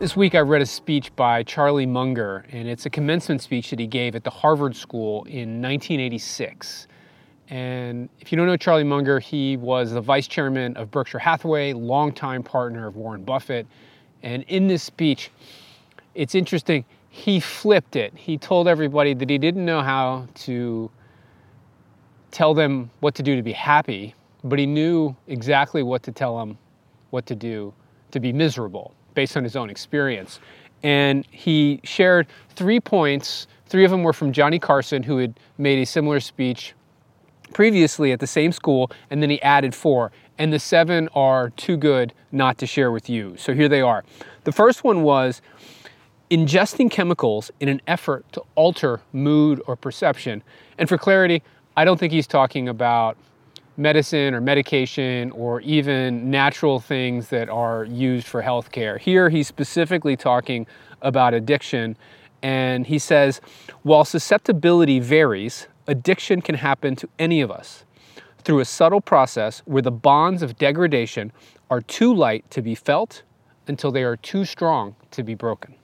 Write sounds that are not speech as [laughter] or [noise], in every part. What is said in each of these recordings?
This week I read a speech by Charlie Munger, and it's a commencement speech that he gave at the Harvard School in 1986. And if you don't know Charlie Munger, he was the vice chairman of Berkshire Hathaway, longtime partner of Warren Buffett. And in this speech, it's interesting, he flipped it. He told everybody that he didn't know how to tell them what to do to be happy, but he knew exactly what to tell them what to do to be miserable based on his own experience. And he shared three points. Three of them were from Johnny Carson, who had made a similar speech previously at the same school, and then he added four. And the seven are too good not to share with you. So here they are. The first one was ingesting chemicals in an effort to alter mood or perception. And for clarity, I don't think he's talking about medicine or medication or even natural things that are used for healthcare. Here he's specifically talking about addiction and he says while susceptibility varies, addiction can happen to any of us through a subtle process where the bonds of degradation are too light to be felt until they are too strong to be broken.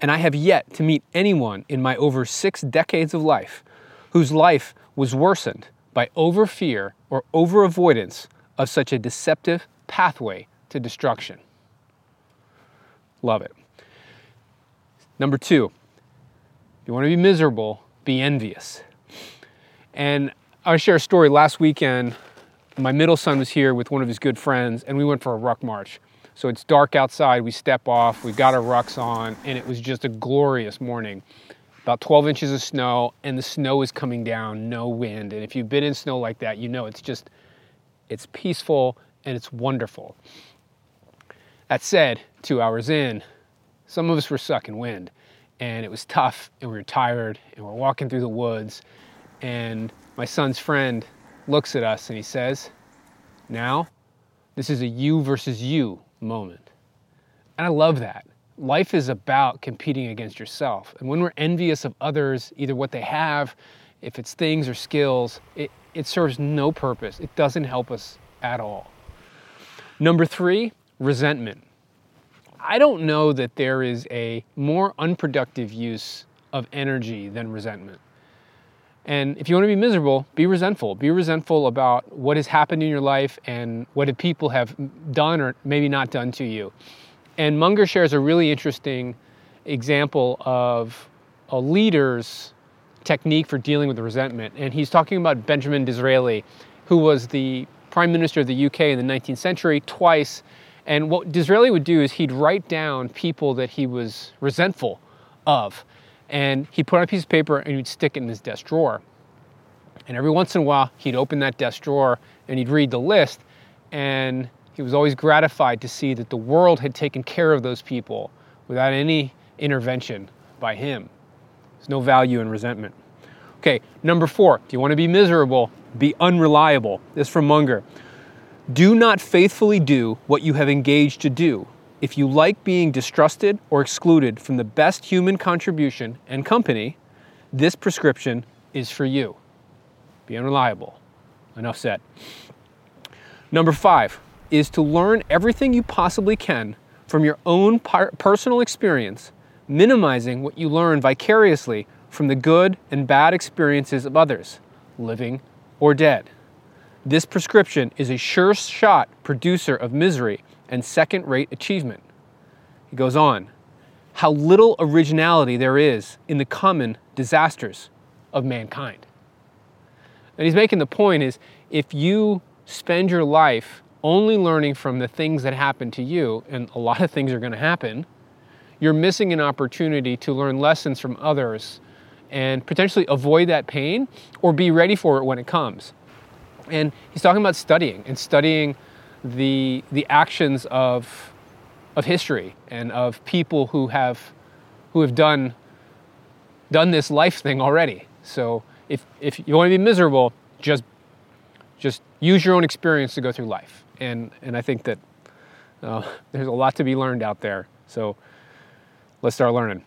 And I have yet to meet anyone in my over six decades of life whose life was worsened by over fear or over avoidance of such a deceptive pathway to destruction. Love it. Number two, if you want to be miserable, be envious. And I'll share a story. Last weekend, my middle son was here with one of his good friends, and we went for a ruck march. So it's dark outside, we step off, we got our rucks on, and it was just a glorious morning about 12 inches of snow, and the snow is coming down, no wind. And if you've been in snow like that, you know it's just, it's peaceful and it's wonderful. That said, two hours in, some of us were sucking wind, and it was tough, and we were tired, and we're walking through the woods, and my son's friend looks at us and he says, Now, this is a you versus you moment. And I love that life is about competing against yourself. And when we're envious of others, either what they have, if it's things or skills, it, it serves no purpose. It doesn't help us at all. Number three, resentment. I don't know that there is a more unproductive use of energy than resentment. And if you want to be miserable, be resentful. Be resentful about what has happened in your life and what people have done or maybe not done to you. And Munger shares a really interesting example of a leader's technique for dealing with resentment. And he's talking about Benjamin Disraeli, who was the prime minister of the UK in the 19th century twice. And what Disraeli would do is he'd write down people that he was resentful of. And he'd put on a piece of paper and he'd stick it in his desk drawer. And every once in a while, he'd open that desk drawer and he'd read the list. And he was always gratified to see that the world had taken care of those people without any intervention by him. There's no value in resentment. Okay, number four, if you want to be miserable, be unreliable. This from Munger. Do not faithfully do what you have engaged to do. If you like being distrusted or excluded from the best human contribution and company, this prescription is for you. Be unreliable. Enough said. Number five, is to learn everything you possibly can from your own par- personal experience, minimizing what you learn vicariously from the good and bad experiences of others, living or dead. This prescription is a sure shot producer of misery and second rate achievement. He goes on, how little originality there is in the common disasters of mankind. And he's making the point is if you spend your life only learning from the things that happen to you, and a lot of things are going to happen, you're missing an opportunity to learn lessons from others and potentially avoid that pain or be ready for it when it comes. And he's talking about studying and studying the, the actions of, of history and of people who have, who have done, done this life thing already. So if, if you want to be miserable, just, just use your own experience to go through life and and I think that uh, [laughs] there's a lot to be learned out there. So let's start learning.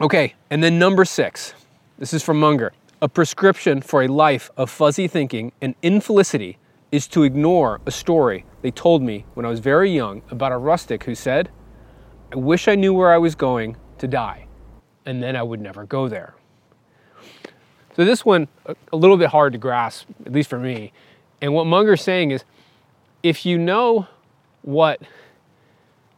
Okay, and then number six. This is from Munger. A prescription for a life of fuzzy thinking and infelicity is to ignore a story they told me when I was very young about a rustic who said, I wish I knew where I was going to die, and then I would never go there. So this one, a little bit hard to grasp, at least for me. And what Munger's saying is, if you know what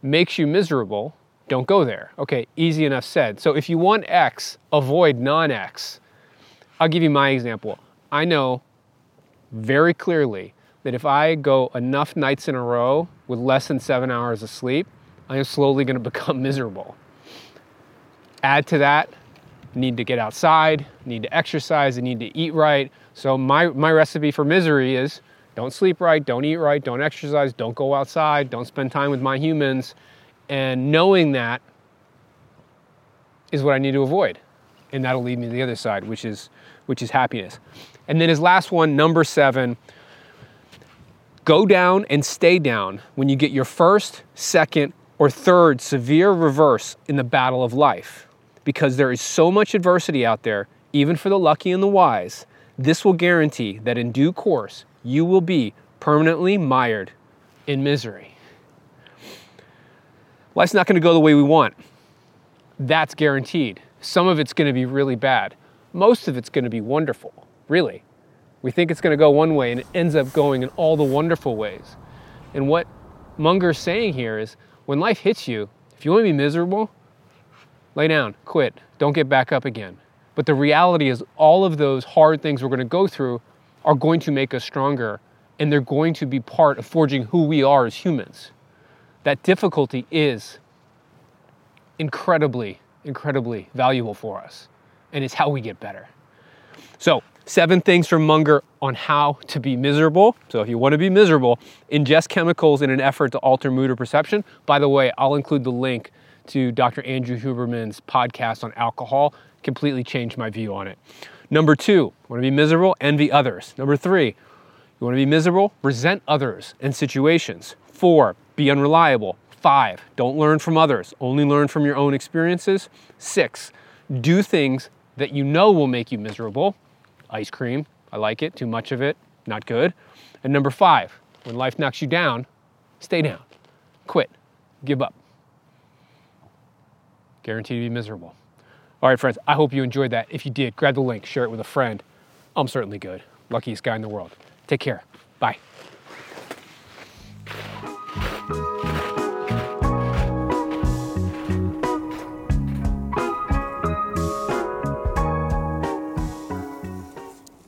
makes you miserable, don't go there. Okay, easy enough said. So if you want X, avoid non X. I'll give you my example. I know very clearly that if I go enough nights in a row with less than seven hours of sleep, I am slowly going [laughs] to become miserable. Add to that, need to get outside, need to exercise, I need to eat right. So my, my recipe for misery is don't sleep right, don't eat right, don't exercise, don't go outside, don't spend time with my humans. And knowing that is what I need to avoid. And that'll lead me to the other side, which is which is happiness. And then his last one, number seven, go down and stay down when you get your first, second, or third severe reverse in the battle of life. Because there is so much adversity out there, even for the lucky and the wise, this will guarantee that in due course you will be permanently mired in misery. Life's not going to go the way we want. That's guaranteed. Some of it's going to be really bad. Most of it's going to be wonderful, really. We think it's going to go one way and it ends up going in all the wonderful ways. And what Munger's saying here is when life hits you, if you want to be miserable, lay down, quit, don't get back up again. But the reality is, all of those hard things we're going to go through are going to make us stronger and they're going to be part of forging who we are as humans. That difficulty is incredibly, incredibly valuable for us and it's how we get better. So, seven things from Munger on how to be miserable. So, if you want to be miserable, ingest chemicals in an effort to alter mood or perception. By the way, I'll include the link to Dr. Andrew Huberman's podcast on alcohol. Completely changed my view on it. Number two, want to be miserable? Envy others. Number three, you want to be miserable? Resent others and situations. Four, be unreliable. Five, don't learn from others, only learn from your own experiences. Six, do things that you know will make you miserable. Ice cream, I like it. Too much of it, not good. And number five, when life knocks you down, stay down. Quit. Give up. Guaranteed to be miserable. All right, friends, I hope you enjoyed that. If you did, grab the link, share it with a friend. I'm certainly good. Luckiest guy in the world. Take care. Bye.